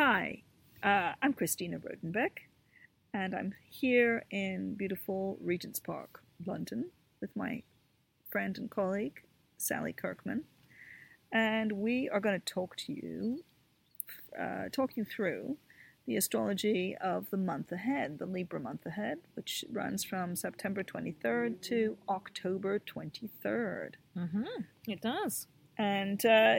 Hi, uh, I'm Christina Rodenbeck, and I'm here in beautiful Regent's Park, London, with my friend and colleague, Sally Kirkman. And we are going to talk to you, uh, talk you through the astrology of the month ahead, the Libra month ahead, which runs from September 23rd to October 23rd. Mm-hmm. It does. And, uh,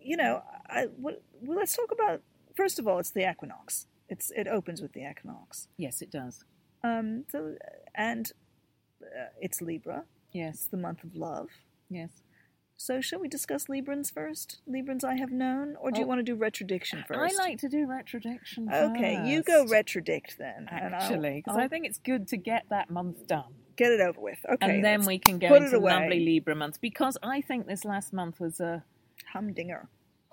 you know, I, well, let's talk about, first of all, it's the equinox. It's, it opens with the equinox. Yes, it does. Um, so, and uh, it's Libra. Yes. It's the month of love. Yes. So, shall we discuss Librans first? Librans I have known, or do you Oh. want to do retrodiction first? I like to do retrodiction Okay, you go retrodict then, Actually, because I'll think it's good to get that month done. get it over with. Okay, and then we can go into lovely Libra month. Because I think this last month was a. humdinger.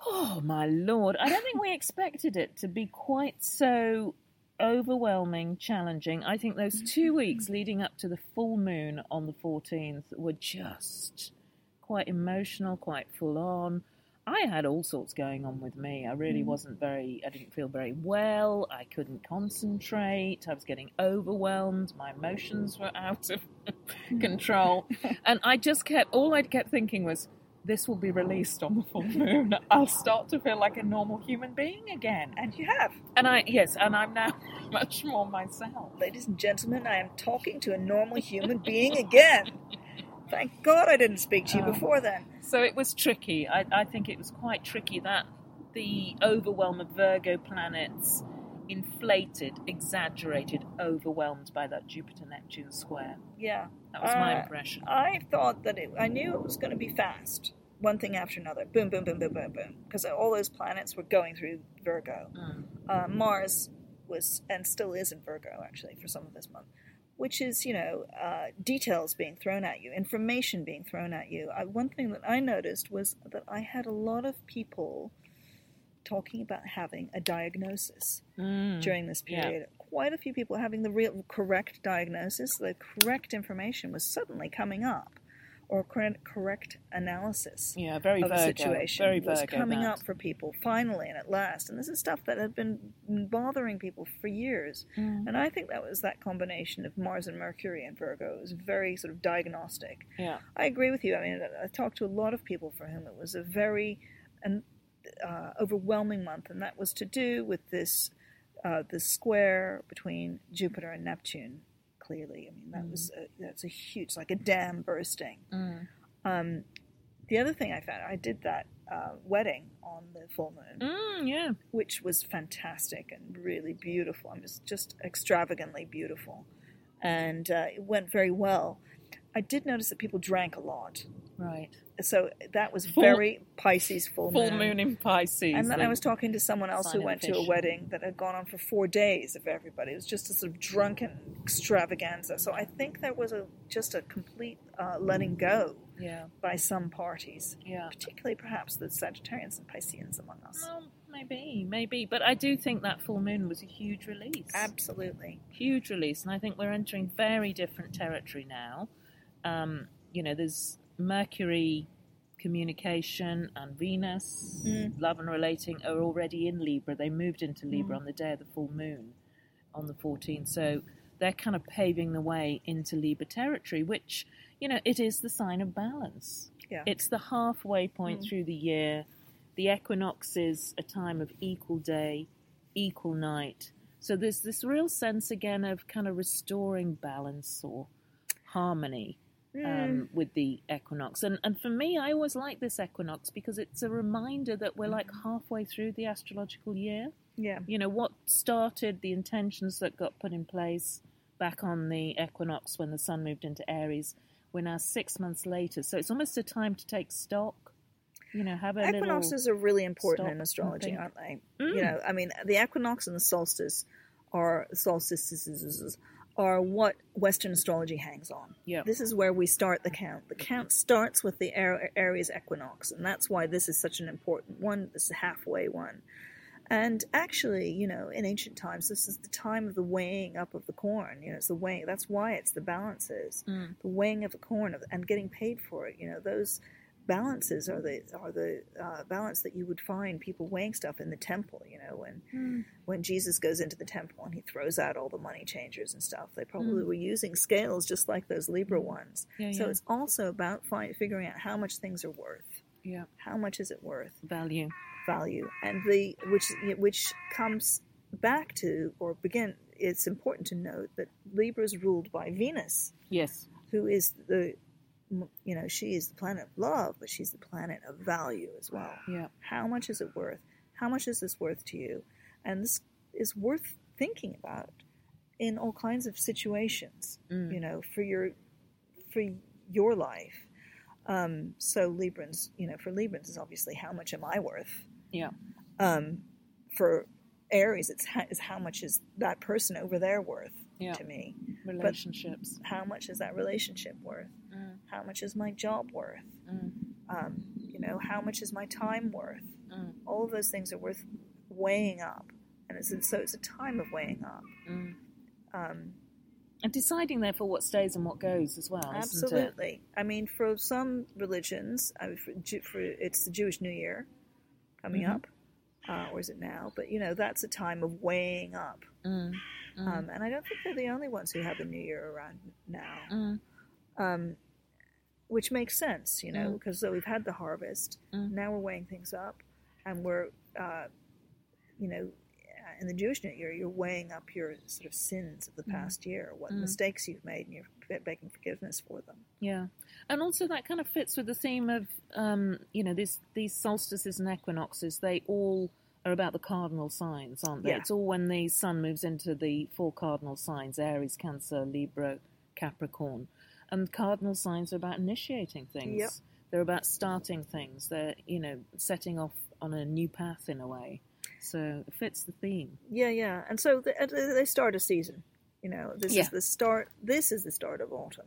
Oh, my lord. I don't think we expected it to be quite so overwhelming, challenging. I think those two mm-hmm. weeks leading up to the full moon on the 14th were just quite emotional, quite full on. I had all sorts going on with me. I really mm-hmm. wasn't very, I didn't feel very well. I couldn't concentrate. I was getting overwhelmed. My emotions were out of mm. control. And I just kept, all I kept thinking was, this will be released on the full moon. I'll start to feel like a normal human being again. And you have, And I, yes, and I'm now much more myself. ladies and gentlemen, I am talking to a normal human being again. Thank God I didn't speak to you Oh. before then. So it was tricky. I, I think it was quite tricky that the overwhelm of Virgo planets inflated, exaggerated, overwhelmed by that Jupiter Neptune square. Yeah, That was my Uh, impression. I thought that it, I knew it was going to be fast. One thing after another. Boom, boom, boom, boom, boom, boom. Because all those planets were going through Virgo. Mm. Uh, Mars was, and still is in Virgo, actually, for some of this month. Which is, you know, uh, details being thrown at you, information being thrown at you. I, one thing that I noticed was that I had a lot of people talking about having a diagnosis Mm. during this Yeah. period. Quite a few people having the real correct diagnosis, the correct information was suddenly coming up, or correct, correct analysis Yeah, very of Virgo. situation very was Virgo. coming that. up for people finally and at last. And this is stuff that had been bothering people for years. Mm. And I think that was that combination of Mars and Mercury and Virgo. It was very sort of diagnostic. Yeah. I agree with you. I mean, I- talked to a lot of people for whom it was a very an, uh, overwhelming month, and that was to do with this uh, this square between Jupiter and Neptune. Clearly, I mean that was a, that's a huge, like a dam bursting. Mm. Um, the other thing I found, I did that uh, wedding on the full moon, Mm, yeah. which was fantastic and really beautiful. It was just extravagantly beautiful, and uh, it went very well. I did notice that people drank a lot, Right. so that was Full- very Pisces full, moon. Full moon in Pisces. And then I was talking to someone else who went to a wedding that had gone on for four days of everybody. It was just a sort of drunken extravaganza. So I think there was a just a complete uh, letting go Yeah. by some parties, Yeah. particularly perhaps the Sagittarians and Pisceans among us. Well, maybe, maybe. But I do think that full moon was a huge release. Absolutely. huge release, and I think we're entering very different territory now. Um, you know, there's Mercury communication and Venus, Mm. love and relating, are already in Libra. They moved into Libra on the day of the full moon on the 14th. So they're kind of paving the way into Libra territory, which, you know, it is the sign of balance. Yeah. It's the halfway point Mm. through the year. The equinox is a time of equal day, equal night. So there's this real sense again of kind of restoring balance or harmony Mm. um, with the equinox. And and for me, I always like this equinox because it's a reminder that we're like halfway through the astrological year. yeah. You know what started the intentions that got put in place back on the equinox when the sun moved into Aries. We're now six months later, so it's almost a time to take stock. You know, have a little. Equinoxes are really important in astrology, aren't they? Mm. You know, I mean, the equinox and the solstice are solstices are what Western astrology hangs on. Yeah. This is where we start the count. The count starts with the Ar- Aries equinox, and that's why this is such an important one. This is a halfway one. And actually, you know, in ancient times, this is the time of the weighing up of the corn. You know, it's the weighing. That's why it's the balances, Mm. the weighing of the corn of, and getting paid for it. You know, those balances are the are the uh, balance that you would find people weighing stuff in the temple. You know, when Mm. when Jesus goes into the temple and he throws out all the money changers and stuff, they probably Mm. were using scales just like those Libra ones. Yeah, So yeah. it's also about find, figuring out how much things are worth. yeah. How much is it worth? Value. value and the which which comes back to or begin it's important to note that libra is ruled by venus Yes. who is the you know she is the planet of love but she's the planet of value as well Yeah. how much is it worth how much is this worth to you and this is worth thinking about in all kinds of situations Mm. you know for your for your life um, so librans you know for librans is obviously how much am i worth Yeah. um, for aries it's how, is how much is that person over there worth Yeah. to me Relationships. how much is that relationship worth. How much is my job worth Mm. um, you know how much is my time worth Mm. all of those things are worth weighing up and it's so it's a time of weighing up Mm. um, And deciding therefore what stays and what goes as well. Absolutely i mean for some religions I mean, for, for it's the jewish new year coming Mhm. up uh, or is it now but you know that's a time of weighing up Mm. Mm. um, and i don't think they're the only ones who have the new year around now Mm. um, which makes sense, you know, Mm. because so we've had the harvest. Mm. Now we're weighing things up, and we're, uh, you know, in the Jewish New Year, you're weighing up your sort of sins of the Mm. past year, what Mm. mistakes you've made, and you're begging forgiveness for them. Yeah, and also that kind of fits with the theme of um, you know these these solstices and equinoxes. They all are about the cardinal signs, aren't they? Yeah. It's all when the sun moves into the four cardinal signs: Aries, Cancer, Libra, Capricorn, and cardinal signs are about initiating things. Yep. They're about starting things. They're you know setting off on a new path in a way. So it fits the theme. Yeah, yeah, and so the, uh, they start a season. You know, this Yeah. is the start. This is the start of autumn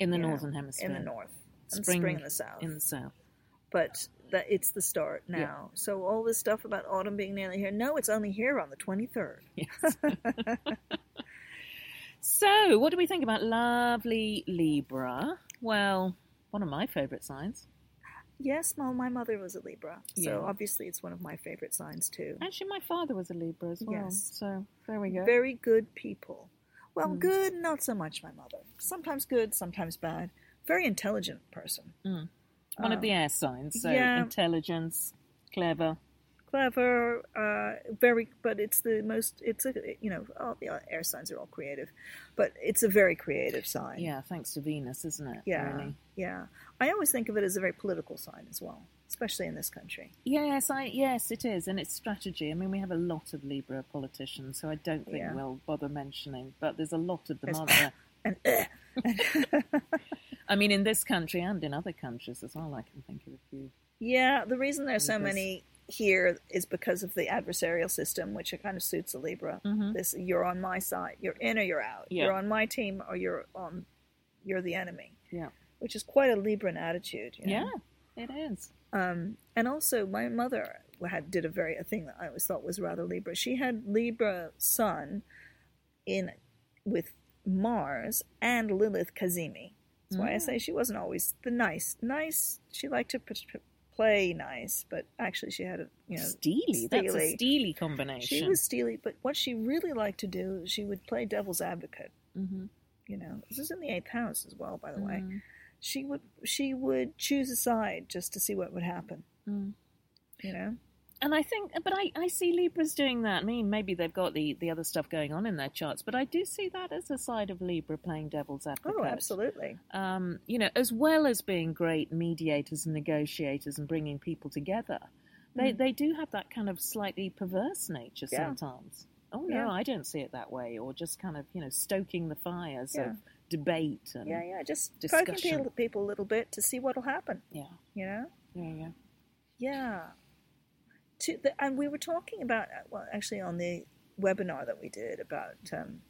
in the you know, northern hemisphere, in the north, and Spring spring in the south. in the south. but that it's the start now. Yeah. So all this stuff about autumn being nearly here, no, it's only here on the twenty third. Yes. so, what do we think about lovely Libra? Well, one of my favourite signs. Yes, well, my mother was a Libra, so Yeah. obviously it's one of my favorite signs too. Actually, my father was a Libra as well. Yes. So, there we go. Very good people. Well, Mm. good, not so much my mother. Sometimes good, sometimes bad. Very intelligent person. Mm. One Uh, of the air signs. So, yeah. intelligence, clever. Clever, uh, very, but it's the most, it's a, you know, all the air signs are all creative, but it's a very creative sign. Yeah, thanks to Venus, isn't it? Yeah. Really? Yeah. I always think of it as a very political sign as well, especially in this country. Yes, I yes, it is, and it's strategy. I mean, we have a lot of Libra politicians, so I don't think Yeah. we'll bother mentioning. But there's a lot of them, There's- aren't there? And, uh, I mean, in this country and in other countries as well. I can think of a few. Yeah, the reason there's so many here is because of the adversarial system, which kind of suits a Libra. Mhm. This you're on my side, you're in or you're out. Yeah. You're on my team or you're on, you're the enemy. Yeah. which is quite a Libran attitude. You know? Yeah, it is. Um, and also, my mother had did a very a thing that I always thought was rather Libra. She had Libra Sun in with Mars and Lilith cazimi. That's why I Mm. say she wasn't always the nice. Nice. She liked to p- p- play nice, but actually she had a you know steely. That's a steely. steely combination. she was steely. But what she really liked to do, she would play devil's advocate. Mm-hmm. You know, this is in the eighth house as well, by the way. Mm. She would she would choose a side just to see what would happen. Mm. You know. And I think, but I, I see Libras doing that. I mean, maybe they've got the, the other stuff going on in their charts, but I do see that as a side of Libra playing devil's advocate. Oh, absolutely. Um, you know, as well as being great mediators and negotiators and bringing people together, they Mm. they do have that kind of slightly perverse nature Yeah. sometimes. Oh no, Yeah. I don't see it that way, or just kind of you know stoking the fires Yeah. of debate and Yeah, yeah. Just poking discussion. people, people a little bit to see what'll happen. yeah, You know. yeah, yeah. Yeah. To the, and we were talking about well, actually on the webinar that we did about um,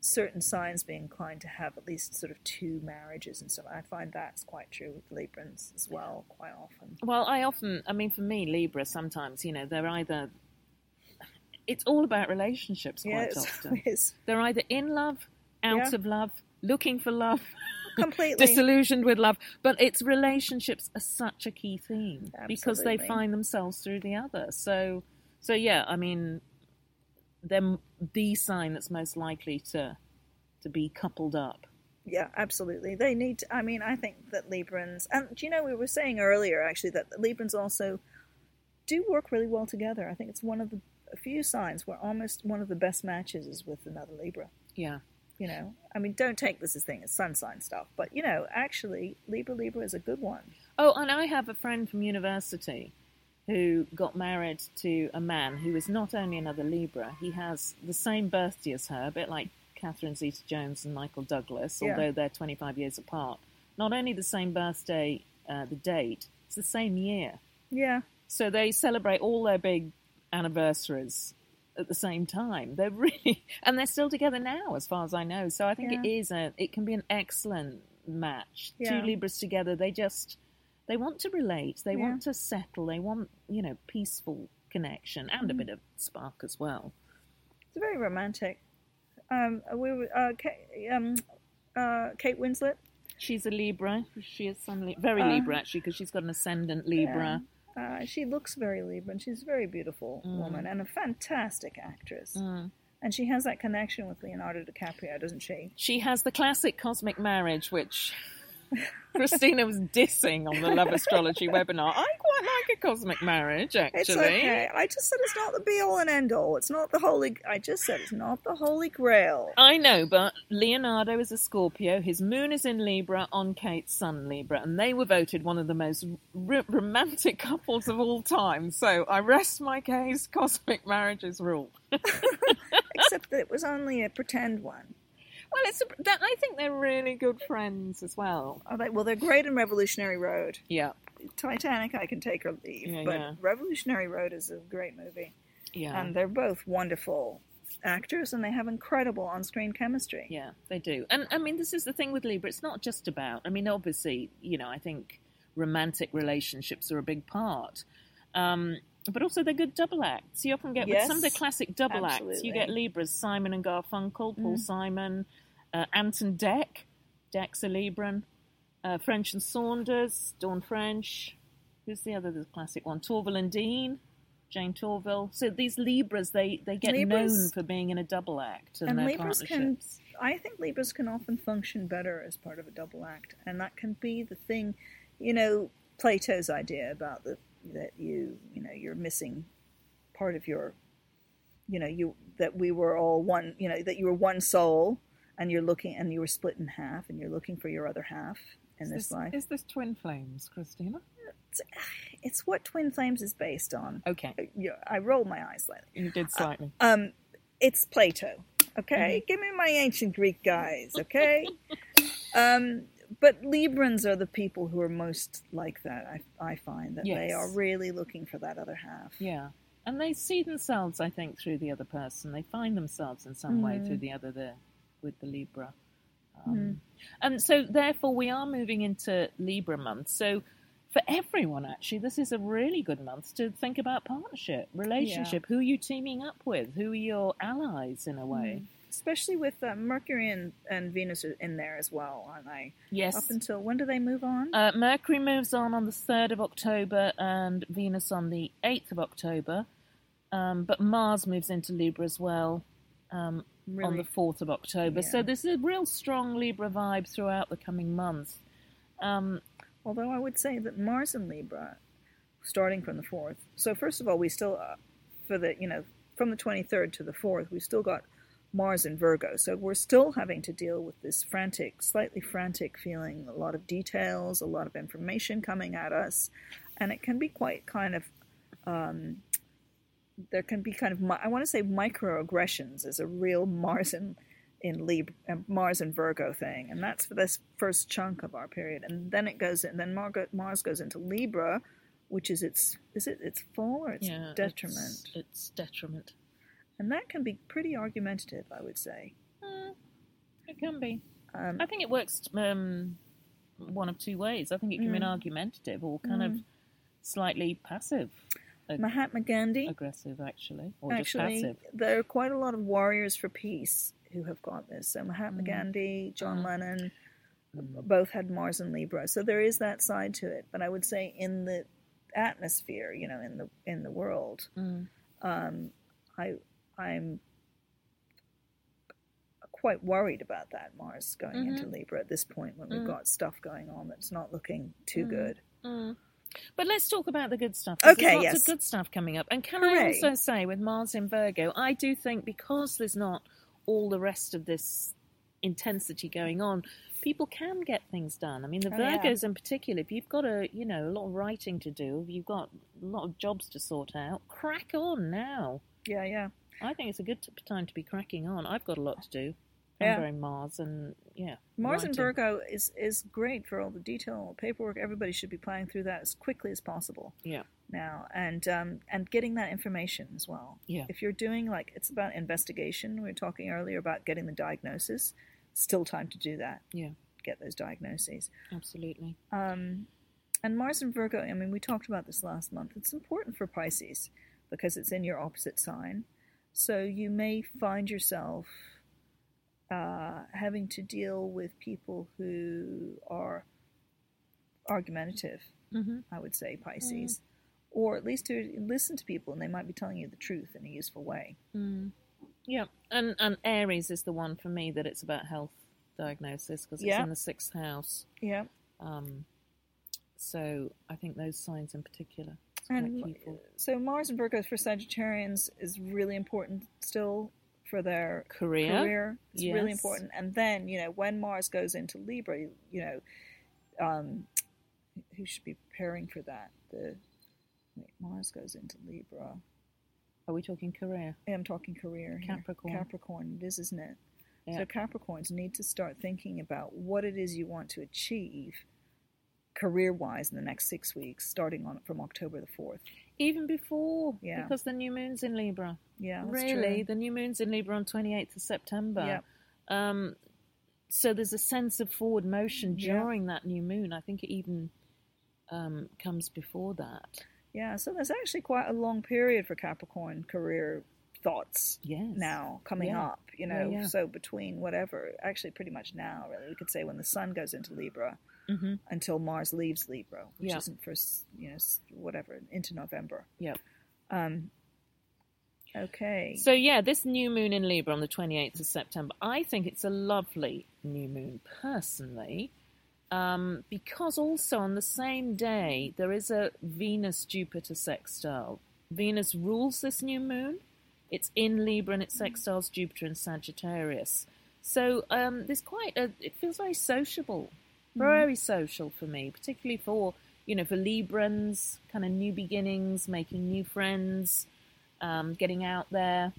certain signs being inclined to have at least sort of two marriages and so. I find that's quite true with Librans as well, quite often. Well, I often, I mean, for me, Libra, sometimes, you know, they're either, it's all about relationships quite Yes, often. They're either in love, out Yeah. of love, looking for love. completely. disillusioned with love. But it's relationships are such a key theme because they find themselves through the other. So, so yeah, I mean, they're the sign that's most likely to to be coupled up. Yeah, absolutely. They need. To, I mean, I think that Librans, and do you know, we were saying earlier actually that Librans also do work really well together. I think it's one of the a few signs where almost one of the best matches is with another Libra. Yeah. You know, I mean, don't take this as thing as sun sign stuff, but you know, actually, Libra Libra is a good one. Oh, and I have a friend from university who got married to a man who is not only another Libra, he has the same birthday as her, a bit like Catherine Zeta Jones and Michael Douglas, Yeah. although they're 25 years apart. Not only the same birthday, uh, the date, it's the same year. Yeah, So they celebrate all their big anniversaries at the same time. They're really, and they're still together now, as far as I know. So I think it Yeah. is a, it can be an excellent match. Yeah. Two Libras together, they just, they want to relate, they Yeah. want to settle, they want, you know, peaceful connection and a Mm-hmm. bit of spark as well. it's very romantic. Um, we were uh, Kate, um, uh, Kate Winslet. She's a Libra. She is some Li- very Uh, Libra actually, because she's got an ascendant Libra. Uh, she looks very Libra, and she's a very beautiful Mm. woman and a fantastic actress. Mm. And she has that connection with Leonardo DiCaprio, doesn't she? She has the classic cosmic marriage, which Christina was dissing on the Love Astrology webinar. I quite like a cosmic marriage, actually. It's okay. I just said it's not the be all and end all. It's not the holy. I just said it's not the holy grail. I know, but Leonardo is a Scorpio. His moon is in Libra on Kate's sun Libra, and they were voted one of the most r- romantic couples of all time. So I rest my case. Cosmic marriages rule. Except that it was only a pretend one. Well, it's that, I think they're really good friends as well. Oh, they, well, they're great in Revolutionary Road. Yeah, Titanic, I can take or leave, Yeah, but yeah. Revolutionary Road is a great movie, yeah. and they're both wonderful actors, and they have incredible on-screen chemistry. Yeah, they do. And I mean, this is the thing with Libra. It's not just about, I mean, obviously, you know, I think romantic relationships are a big part. Um, but also they're good double acts. You often get with some of the classic double acts. You get Libras, Simon and Garfunkel, Paul Mm. Simon, uh, Anton Deck, Dec's a Libran, uh, French and Saunders, Dawn French. Who's the other the classic one? Torvill and Dean, Jayne Torvill. So these Libras, they, they get Libras- known for being in a double act and, And Libras can- I think Libras can often function better as part of a double act, and that can be the thing. You know, Plato's idea about the that you you know you're missing part of your you know you that we were all one you know that you were one soul and you're looking and you were split in half and you're looking for your other half in Is this, life. Is this twin flames, Christina? It's, it's what Twin Flames is based on. Okay, Yeah, I rolled my eyes slightly. you did slightly. Um, it's Plato. Okay, give me my ancient Greek guys. Okay, um, but Librans are the people who are most like that. I I find that they are really looking for that other half. yeah, and they see themselves, I think, through the other person. They find themselves in some way Mhm. through the other there with the Libra. Um, And so, therefore, we are moving into Libra month. So, for everyone, actually, this is a really good month to think about partnership, relationship. Who are you teaming up with? Who are your allies in a way? Especially with uh, Mercury and, and Venus in there as well, aren't they? Yes. Up until when do they move on? Uh, Mercury moves on on the 3rd of October and Venus on the 8th of October. Um, but Mars moves into Libra as well um, on the 4th of October. So there's a real strong Libra vibe throughout the coming months. Um, Although I would say that Mars and Libra, starting from the fourth. So first of all, we still uh, for the you know from the twenty third to the fourth, we still got Mars in Virgo. So we're still having to deal with this frantic, slightly frantic feeling, a lot of details, a lot of information coming at us, and it can be quite kind of. Um, there can be kind of I want to say microaggressions is a real Mars and in Libra, uh, Mars and Virgo thing, and that's for this first chunk of our period, and then it goes, and then Mars goes into Libra, which is its is it its fall or its yeah, detriment, It's, it's detriment. And that can be pretty argumentative, I would say. Uh, it can be. Um, I think it works um, one of two ways. I think it can be Mm. argumentative or kind of slightly passive Mahatma Gandhi, aggressive, actually, or actually, just passive. there are quite a lot of warriors for peace who have got this. So Mahatma Mm. Gandhi, John Mm. Lennon, Mm. both had Mars and Libra. So there is that side to it. But I would say in the atmosphere, you know, in the in the world, Mm. um, I I'm quite worried about that Mars going Mhm. into Libra at this point when we've Mm. got stuff going on that's not looking too Mm. good. Mm. But let's talk about the good stuff. Okay, there's lots yes. of good stuff coming up. And can Hooray. I also say, with Mars in Virgo, I do think because there's not all the rest of this intensity going on, people can get things done. I mean, the Oh, yeah. Virgos in particular, if you've got a you know a lot of writing to do, if you've got a lot of jobs to sort out, crack on now. Yeah, yeah. I think it's a good t- time to be cracking on. I've got a lot to do. Yeah. I'm very Mars, and yeah, Mars writing. Virgo is is great for all the detail paperwork. Everybody should be plowing through that as quickly as possible Yeah, now, and um, and getting that information as well. Yeah. If you're doing like it's about investigation, we were talking earlier about getting the diagnosis. Still time to do that. Yeah. Get those diagnoses. absolutely. Um, and Mars and Virgo. I mean, we talked about this last month. It's important for Pisces because it's in your opposite sign. So you may find yourself uh, having to deal with people who are argumentative, hmm I would say, Pisces, or at least to listen to people and they might be telling you the truth in a useful way. Mm. Yeah, and and Aries is the one for me that it's about health diagnosis because it's Yeah. in the sixth house. Yeah. Um, so I think those signs in particular. And for so Mars and Virgo for Sagittarians is really important still for their career. career. It's really important. And then, you know, when Mars goes into Libra, you, you know, um, who should be preparing for that? The wait, Mars goes into Libra. Are we talking career? Yeah, I'm talking career. here. Capricorn. Capricorn. It is, isn't it? Yeah. So Capricorns need to start thinking about what it is you want to achieve career-wise in the next six weeks, starting on from October the fourth. Even before, Yeah. because the new moon's in Libra. Yeah, really, true. the new moon's in Libra on twenty eighth of September. Yeah. Um, so there's a sense of forward motion Yeah. during that new moon. I think it even um, comes before that. Yeah, so there's actually quite a long period for Capricorn career thoughts Yes. now coming Yeah. up, you Yeah, know. yeah. So between whatever, actually pretty much now, really, we could say when the sun goes into Libra hmm until Mars leaves Libra, which Yeah. isn't for you know whatever into November. Yeah. Um. Okay. So yeah, this new moon in Libra on the 28th of September, I think it's a lovely new moon personally, um, because also on the same day there is a Venus Jupiter sextile. Venus rules this new moon. It's in Libra and it sextiles Jupiter and Sagittarius. So um, there's quite a. It feels very sociable, very social for me, particularly for you know for Librans, kind of new beginnings, making new friends um, getting out there.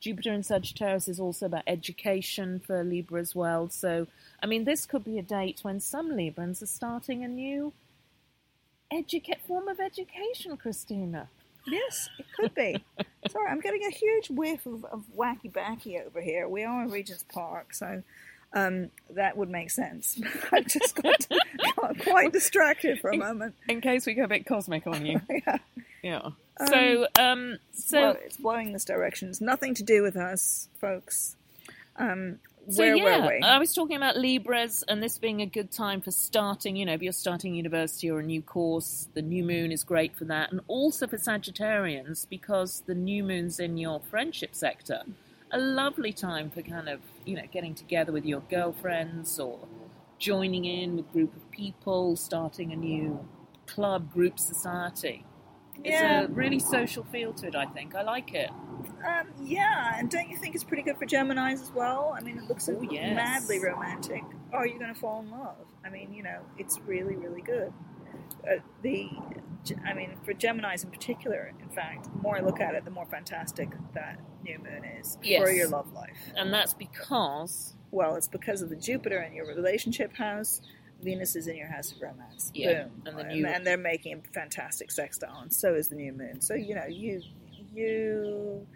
Jupiter in Sagittarius is also about education for Libra as well. So, I mean, this could be a date when some Librans are starting a new educa- form of education, Christina. Yes, it could be. Sorry, I'm getting a huge whiff of, of wacky backy over here. We are in Regent's Park, so um, that would make sense. I just got, got quite distracted for a moment. In case we go a bit cosmic on you. yeah. yeah. So, um, so, well, it's blowing this direction. It's nothing to do with us, folks. Um, so where yeah, were we? I was talking about Libras and this being a good time for starting. You know, if you're starting university or a new course, the new moon is great for that, and also for Sagittarians because the new moon's in your friendship sector. A lovely time for kind of you know getting together with your girlfriends or joining in with a group of people, starting a new club, group society. It's Yeah. a really social feel to it. I think I like it. Um, yeah, and don't you think it's pretty good for Geminis as well? I mean, it looks Oh, yes. madly romantic. Are you going to fall in love? I mean, you know, it's really, really good. Uh, the, I mean, for Geminis in particular, in fact, the more I look at it, the more fantastic that new moon is for your love life. And that's because Well, it's because of the Jupiter in your relationship house. Venus is in your house of romance. Yeah, Boom. and the um, new- and they're making a fantastic sextile, and so is the new moon. So you know, you you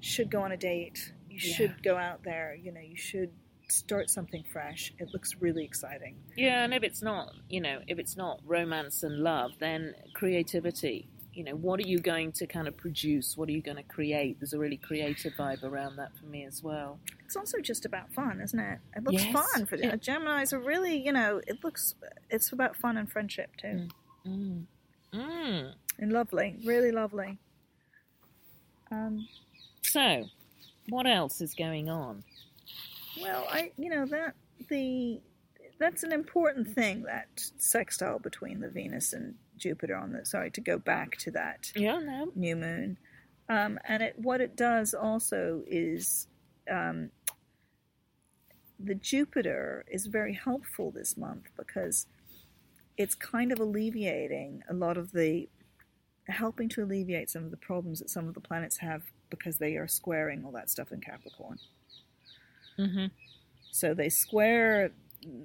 should go on a date. You Yeah. should go out there. You know, you should start something fresh. It looks really exciting. Yeah, and if it's not, you know, if it's not romance and love, then creativity. you know, what are you going to kind of produce? What are you going to create? There's a really creative vibe around that for me as well. It's also just about fun, isn't it? It looks Yes. fun for Yeah. the Gemini's are really, you know, it looks it's about fun and friendship too. Mm. Mm. And lovely, really lovely. Um, So, what else is going on? Well, I you know that the that's an important thing that sextile between the Venus and Jupiter on the sorry to go back to that Yeah, no. new moon. Um, and it, what it does also is um, the Jupiter is very helpful this month because it's kind of alleviating a lot of the, helping to alleviate some of the problems that some of the planets have because they are squaring all that stuff in Capricorn. Hmm So they square.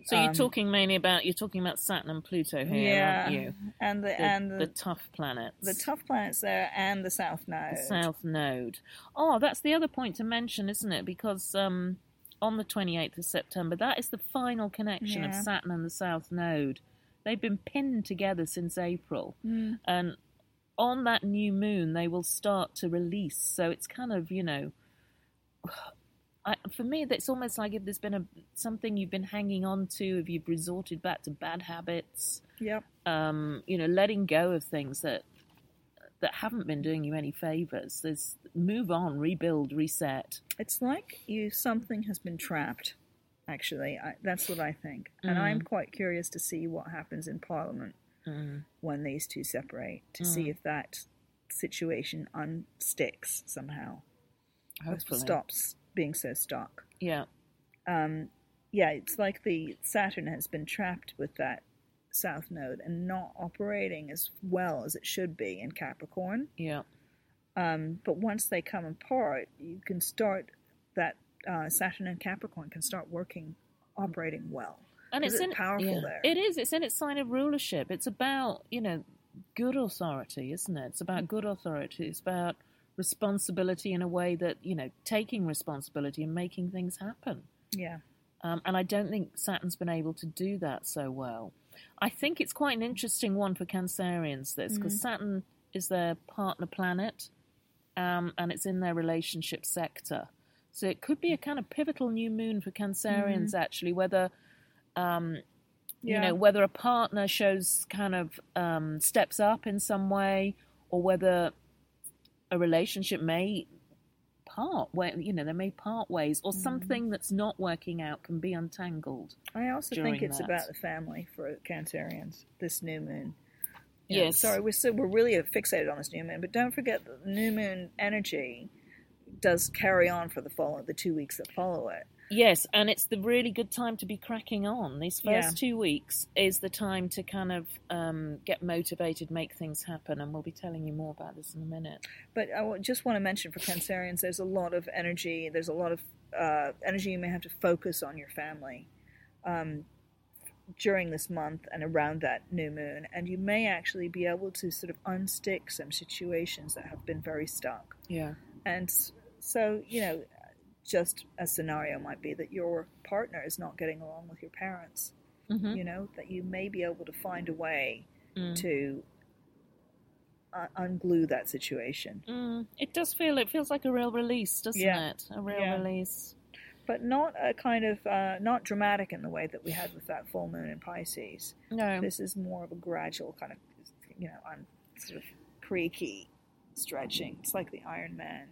So you're um, talking mainly about you're talking about Saturn and Pluto here, yeah, aren't you? and the, The, and the, the tough planets. the tough planets there and the South Node. The South Node. Oh, that's the other point to mention, isn't it? Because um, on the 28th of September, that is the final connection of Saturn and the South Node. They've been pinned together since April. Mm. And on that new moon, they will start to release. So it's kind of, you know, I, for me, it's almost like if there's been a something you've been hanging on to, if you've resorted back to bad habits, Yep. um, you know, letting go of things that that haven't been doing you any favors. There's move on, rebuild, reset. It's like you something has been trapped. Actually, I, that's what I think, and Mm. I'm quite curious to see what happens in Parliament Mm. when these two separate to see Mm. if that situation unsticks somehow, Hopefully, stops being so stuck. Yeah, Um, yeah, it's like the Saturn has been trapped with that South Node and not operating as well as it should be in Capricorn. yeah, Um, but once they come apart, you can start that uh, Saturn and Capricorn can start working, operating well. and it's it in powerful yeah. there? It is. It's in its sign of rulership. It's about you know good authority, isn't it? It's about good authority. It's about responsibility in a way that you know taking responsibility and making things happen. Yeah. Um, and I don't think Saturn's been able to do that so well. I think it's quite an interesting one for Cancerians, this, because Saturn is their partner planet um, and it's in their relationship sector. So it could be a kind of pivotal new moon for Cancerians, actually, whether. Um, You know whether a partner shows kind of um, steps up in some way, or whether a relationship may part where you know they may part ways or mm-hmm. something that's not working out can be untangled I also think it's that. about the family for Cancerians, this new moon. Yes. Sorry, we're so we're really fixated on this new moon, but don't forget that the new moon energy does carry on for the follow the two weeks that follow it. Yes and it's the really good time to be cracking on these first Yeah. two weeks is the time to kind of um, get motivated make things happen and we'll be telling you more about this in a minute But I just want to mention for Cancerians, there's a lot of energy. There's a lot of uh, energy you may have to focus on your family um, during this month and around that new moon, and you may actually be able to sort of unstick some situations that have been very stuck. yeah And so, you know, just a scenario might be that your partner is not getting along with your parents. hmm You know, that you may be able to find a way Mm. to uh, unglue that situation. Mm, it does feel it feels like a real release doesn't Yeah. it a real Yeah. release but not a kind of uh, not dramatic in the way that we had with that full moon in Pisces. no This is more of a gradual kind of, you know, on sort of creaky stretching. It's like the Iron Man.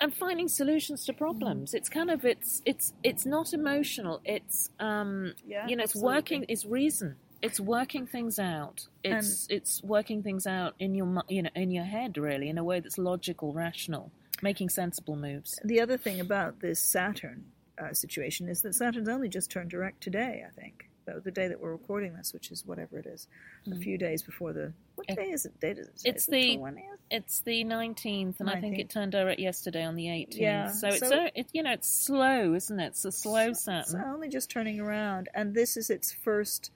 And finding solutions to problems. It's kind of it's it's it's not emotional. It's um Yeah, you know it's absolutely. working it's reason. It's working things out. It's it's working things out in your you know in your head really in a way that's logical rational making sensible moves. The other thing about this Saturn uh, situation is that Saturn's only just turned direct today. I think so the day that we're recording this, which is whatever it is, a few days before the what Mm. It- day is it? Date is it? it's the 20th? it's the 19th and i think it turned direct yesterday on the 18th Yeah, so it's so- so, it, you know it's slow isn't it it's a slow It's saturn only just turning around, and this is its first,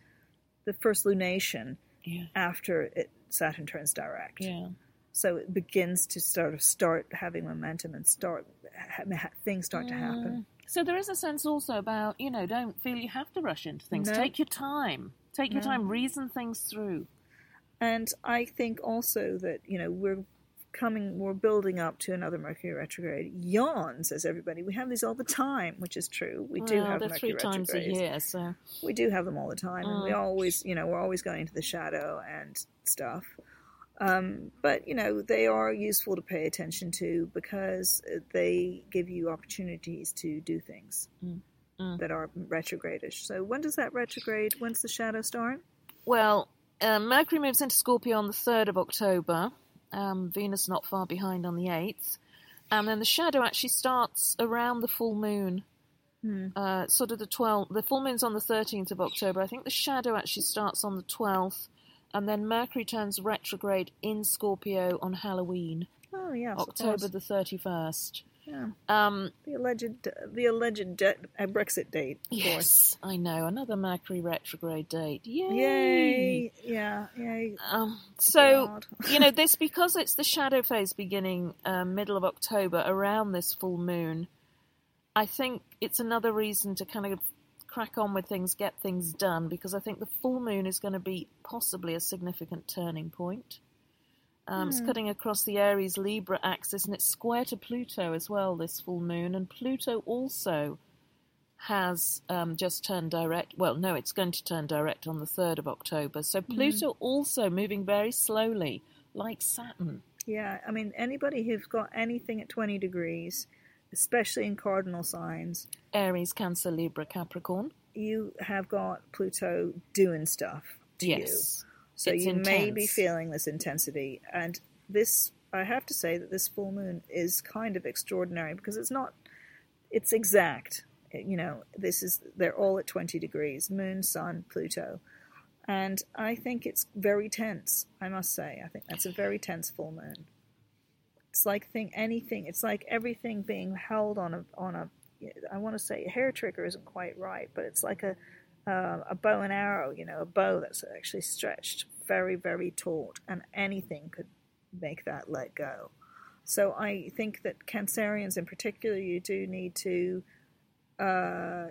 the first lunation yeah after it Saturn turns direct. yeah So it begins to sort of start having momentum and start ha- ha- things start to happen. So there is a sense also about, you know, don't feel you have to rush into things. No. Take your time. Take your No. time. Reason things through. And I think also that, you know, we're coming, we're building up to another Mercury retrograde. Yawn, says everybody. We have these all the time, which is true. We do have Mercury three times a retrogrades. year, so We do have them all the time, and we Mm. always, you know, we're always going into the shadow and stuff. Um, but you know, they are useful to pay attention to because they give you opportunities to do things Mm. Mm. that are retrogradish. So when does that retrograde? When's the shadow start? Well, um, Mercury moves into Scorpio on the 3rd of October. Um, Venus not far behind on the 8th. And then the shadow actually starts around the full moon, Hmm. uh, sort of the 12th. The full moon's on the 13th of October. I think the shadow actually starts on the 12th. And then Mercury turns retrograde in Scorpio on Halloween, Oh yes, October the 31st. Yeah, Um, the alleged the alleged de- uh, Brexit date. Of course. yes, I know. Another Mercury retrograde date. Yay! Yay! Yeah, yay. Um, so, you know, this because it's the shadow phase beginning um, middle of October around this full moon. I think it's another reason to kind of crack on with things, get things done, because I think the full moon is going to be possibly a significant turning point. Um, It's Hmm. cutting across the Aries Libra axis, and it's square to Pluto as well. This full moon, and Pluto also has um, just turned direct. Well, no, it's going to turn direct on the third of October. So Pluto also moving very slowly, like Saturn. Yeah, I mean, anybody who's got anything at 20 degrees, especially in cardinal signs, Aries, Cancer, Libra, Capricorn. you have got Pluto doing stuff to you. Yes. So It's you may be feeling this intensity. And this, I have to say that this full moon is kind of extraordinary because it's not, it's exact. You know, this is, they're all at 20 degrees moon, sun, Pluto. And I think it's very tense, I must say. I think that's a very tense full moon. It's like thing anything. It's like everything being held on a on a. I want to say a hair trigger isn't quite right, but it's like a uh, a bow and arrow. You know, a bow that's actually stretched very very taut, and anything could make that let go. So I think that Cancerians in particular, you do need to uh,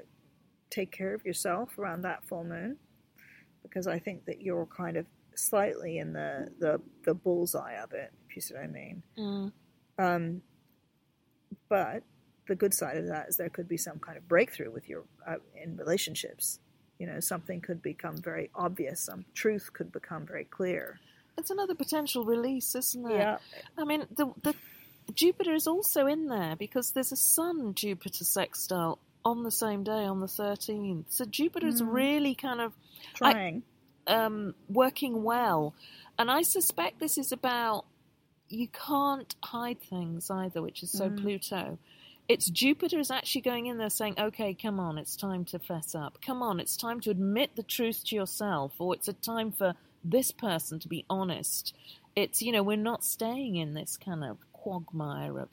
take care of yourself around that full moon, because I think that you're kind of slightly in the the, the bullseye of it. If you see what I mean. Mm. Um, but the good side of that is there could be some kind of breakthrough with your uh, in relationships. You know, something could become very obvious. Some truth could become very clear. It's another potential release, isn't it? Yeah, I mean, the, the Jupiter is also in there because there's a Sun Jupiter sextile on the same day on the 13th. So Jupiter's Mm. really kind of trying. Um, working well. And I suspect this is about you can't hide things either, which is so Mm. Pluto. It's Jupiter is actually going in there saying, okay, come on, it's time to fess up. Come on, it's time to admit the truth to yourself, or it's a time for this person to be honest. It's, you know, we're not staying in this kind of quagmire of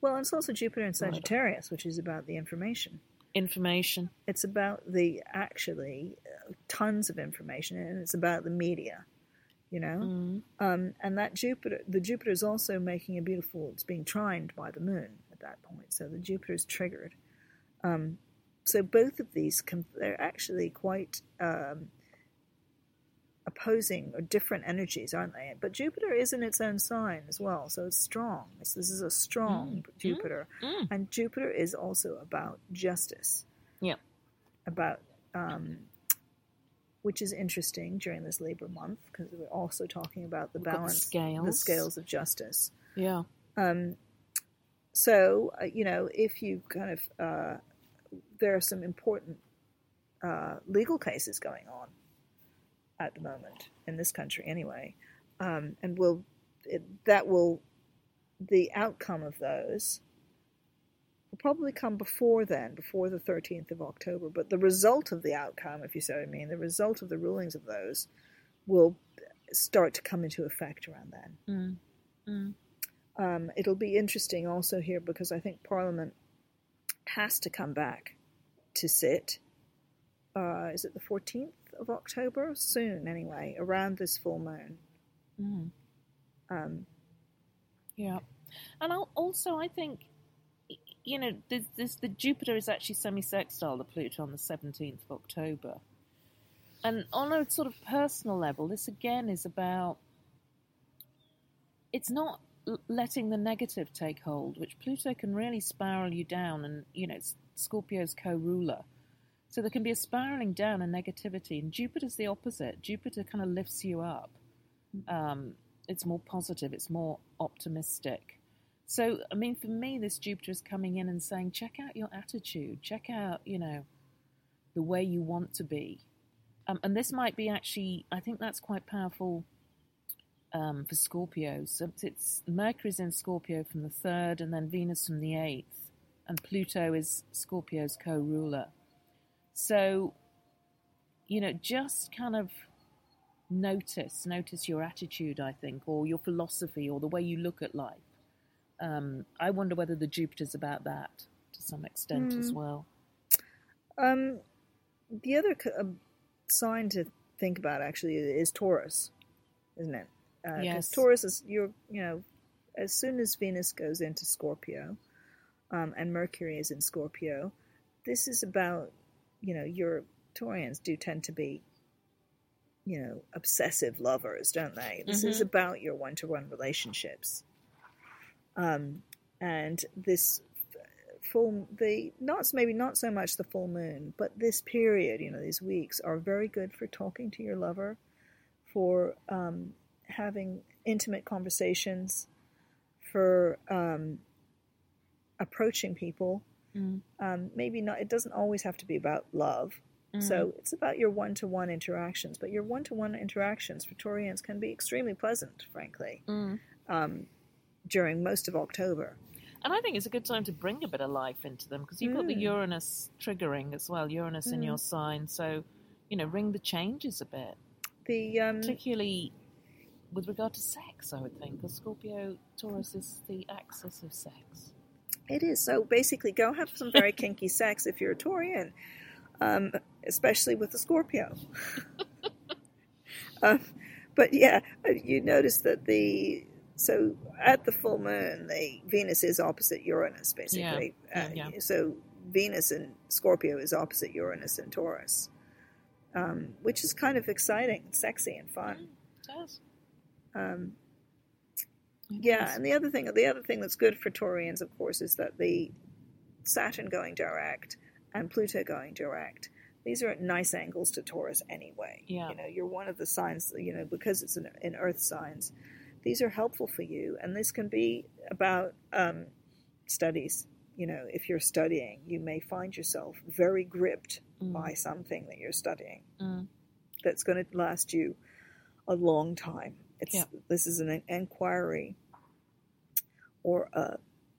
well, it's also Jupiter in Sagittarius, which is about the information. information. It's about the actually tons of information, and it's about the media. You know, Mm. um, and that Jupiter, the Jupiter is also making a beautiful. It's being trined by the Moon at that point, so the Jupiter is triggered. Um, so both of these, com- they're actually quite um, opposing or different energies, aren't they? But Jupiter is in its own sign as well, so it's strong. This, this is a strong Mm. Jupiter, Mm. and Jupiter is also about justice. Yeah. About um, which is interesting during this Libra month because we're also talking about the We've got the balance, scales. scales of justice. Yeah. Um, so uh, you know, if you kind of uh, there are some important uh, legal cases going on at the moment in this country, anyway, um, and will it, that will the outcome of those will probably come before then, before the 13th of October. But the result of the outcome, if you so I mean, the result of the rulings of those will start to come into effect around then. Mm. Mm. Um, it'll be interesting also here because I think Parliament has to come back to sit. Uh, is it the 14th of October? Soon, anyway, around this full moon. Mm. Um, Yeah, and I'll, also I think, you know, there's, there's the Jupiter is actually semi-sextile to Pluto on the seventeenth of October. And on a sort of personal level, this again is about. It's not letting the negative take hold, which Pluto can really spiral you down, and you know it's Scorpio's co-ruler, so there can be a spiraling down and negativity. And Jupiter's the opposite. Jupiter kind of lifts you up. Um, it's more positive. It's more optimistic. So, I mean, for me, this Jupiter is coming in and saying, check out your attitude. Check out, you know, the way you want to be. Um, and this might be actually, I think that's quite powerful um, for Scorpios. So it's Mercury's in Scorpio from the third, and then Venus from the eighth, and Pluto is Scorpio's co-ruler. So, you know, just kind of notice, notice your attitude, I think, or your philosophy, or the way you look at life. Um, I wonder whether the Jupiter's about that to some extent as Hmm. well. Um, the other uh, sign to think about actually is Taurus, isn't it? Because Yes. Taurus is you're you know, as soon as Venus goes into Scorpio, um, and Mercury is in Scorpio, this is about you know your Taurians do tend to be you know obsessive lovers, don't they? This is Mhm. about your one-to-one relationships. Um, and this full the not maybe not so much the full moon but this period you know these weeks are very good for talking to your lover for um, having intimate conversations for um, approaching people Mm. um, maybe not it doesn't always have to be about love Mm. so it's about your one-to-one interactions but your one-to-one interactions for Taurians can be extremely pleasant frankly Mm. um, during most of october And I think it's a good time to bring a bit of life into them because you've got the Mm. Uranus triggering as well, Uranus in Mm. your sign. So, you know, ring the changes a bit, the um, particularly with regard to sex, I would think, because Scorpio Taurus is the axis of sex. It is. So basically, go have some very kinky sex if you're a Taurian, um, especially with a Scorpio. um, but yeah, uh, you notice that the so at the full moon, the Venus is opposite Uranus, basically. Yeah, yeah, Uh, So Venus in Scorpio is opposite Uranus in Taurus, um, which is kind of exciting, sexy, and fun. Yes. Um, Yeah, and the other thing, the other thing that's good for Taurians, of course, is that the Saturn going direct and Pluto going direct. These are at nice angles to Taurus anyway. Yeah. You know, you're one of the signs. You know, because it's in, in Earth signs, these are helpful for you, and this can be about um, studies. You know, if you're studying, you may find yourself very gripped Mm. by something that you're studying Mm. that's going to last you a long time. It's Yeah. this is an inquiry or a,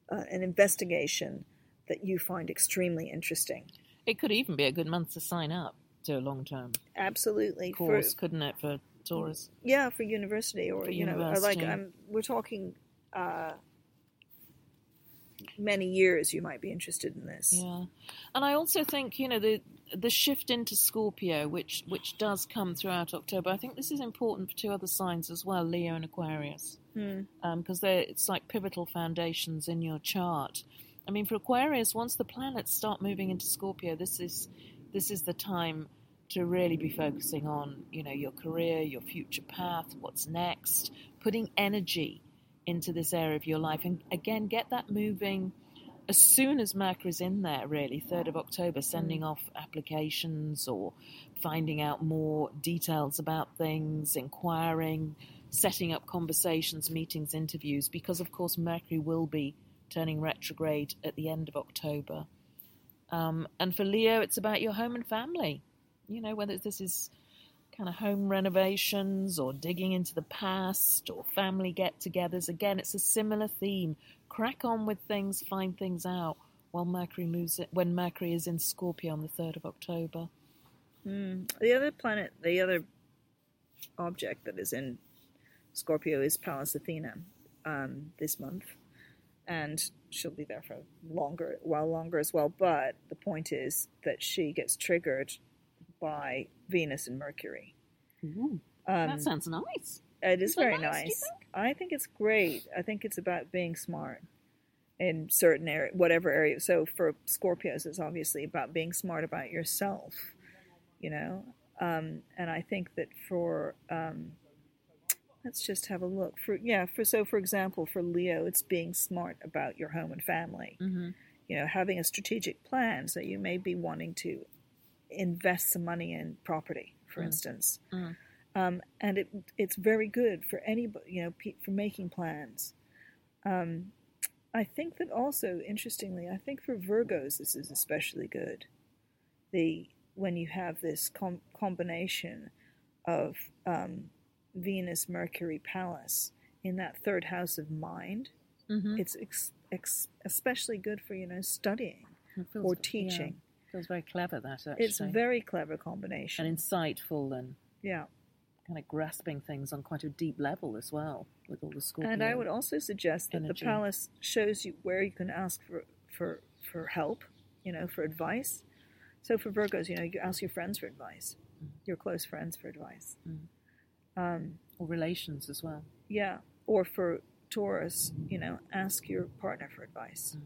uh, an investigation that you find extremely interesting. It could even be a good month to sign up to a long term Absolutely, course, for couldn't it, for Taurus? yeah, for university or For you know, like I'm we're talking uh, many years. You might be interested in this. Yeah, and I also think you know the the shift into Scorpio, which which does come throughout October. I think this is important for two other signs as well, Leo and Aquarius, Hmm. because they're it's like pivotal foundations in your chart. I mean, for Aquarius, once the planets start moving into Scorpio, this is this is the time to really be focusing on you know your career, your future path, what's next, putting energy into this area of your life, and again get that moving as soon as Mercury's in there, really, 3rd of October, sending off applications or finding out more details about things, inquiring, setting up conversations, meetings, interviews, because of course Mercury will be turning retrograde at the end of October. Um, and for Leo, it's about your home and family. You know, whether this is kind of home renovations or digging into the past or family get togethers. Again, it's a similar theme. Crack on with things, find things out while Mercury moves it, when Mercury is in Scorpio on the 3rd of October. Hmm. The other planet, the other object that is in Scorpio is Pallas Athena um, this month, and she'll be there for longer, well longer as well. But the point is that she gets triggered by Venus and Mercury. Ooh, Um, that sounds nice. it is Is very nice, nice. think? I think it's great. I think it's about being smart in certain area, whatever area. So for Scorpios, it's obviously about being smart about yourself. You know, Um, and I think that for um, let's just have a look for yeah for so for example for Leo, it's being smart about your home and family. Mm-hmm. You know, having a strategic plan. So you may be wanting to invest some money in property, for Mm. instance. Mm. Um, and it it's very good for anybody, you know, pe- for making plans. Um, I think that also, interestingly, I think for Virgos this is especially good. The when you have this com- combination of um, Venus, Mercury, Pallas in that third house of mind, Mm-hmm. it's ex- ex- especially good for you know studying or yeah, teaching. Feels very clever that actually. It's a very clever combination. and insightful and yeah. kind of grasping things on quite a deep level as well with all the Scorpio. And I would also suggest that energy. the Pallas shows you where you can ask for, for for help, you know, for advice. So for Virgos, you know, you ask your friends for advice, your close friends for advice. Mm. Um, or relations as well. yeah, or for Taurus, you know, ask your partner for advice.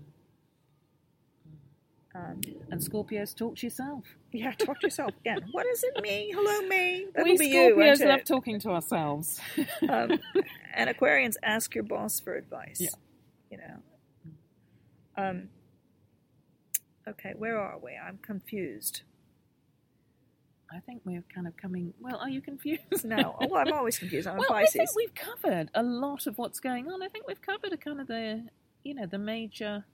Um, And Scorpios, talk to yourself. yeah, talk to yourself again. What is it, me? Hello, me. That'll we be. Scorpios won't love talking to ourselves. um, and Aquarians ask your boss for advice. Yeah. You know. Um, okay, where are we? I'm confused. I think we're kind of coming. Well, are you confused? No, oh, I'm always confused. I'm a well, I think Pisces. we've covered a lot of what's going on. I think we've covered a kind of the, you know, the major.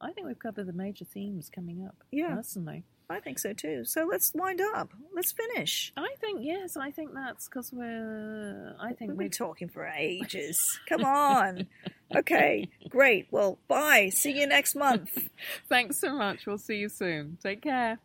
I think we've covered the major themes coming up. Yeah. personally, I think so too. So let's wind up. Let's finish. I think yes. I think that's because we're. I think We've been talking for ages. Come on. Okay, great. Well, bye. See you next month. Thanks so much. We'll see you soon. Take care.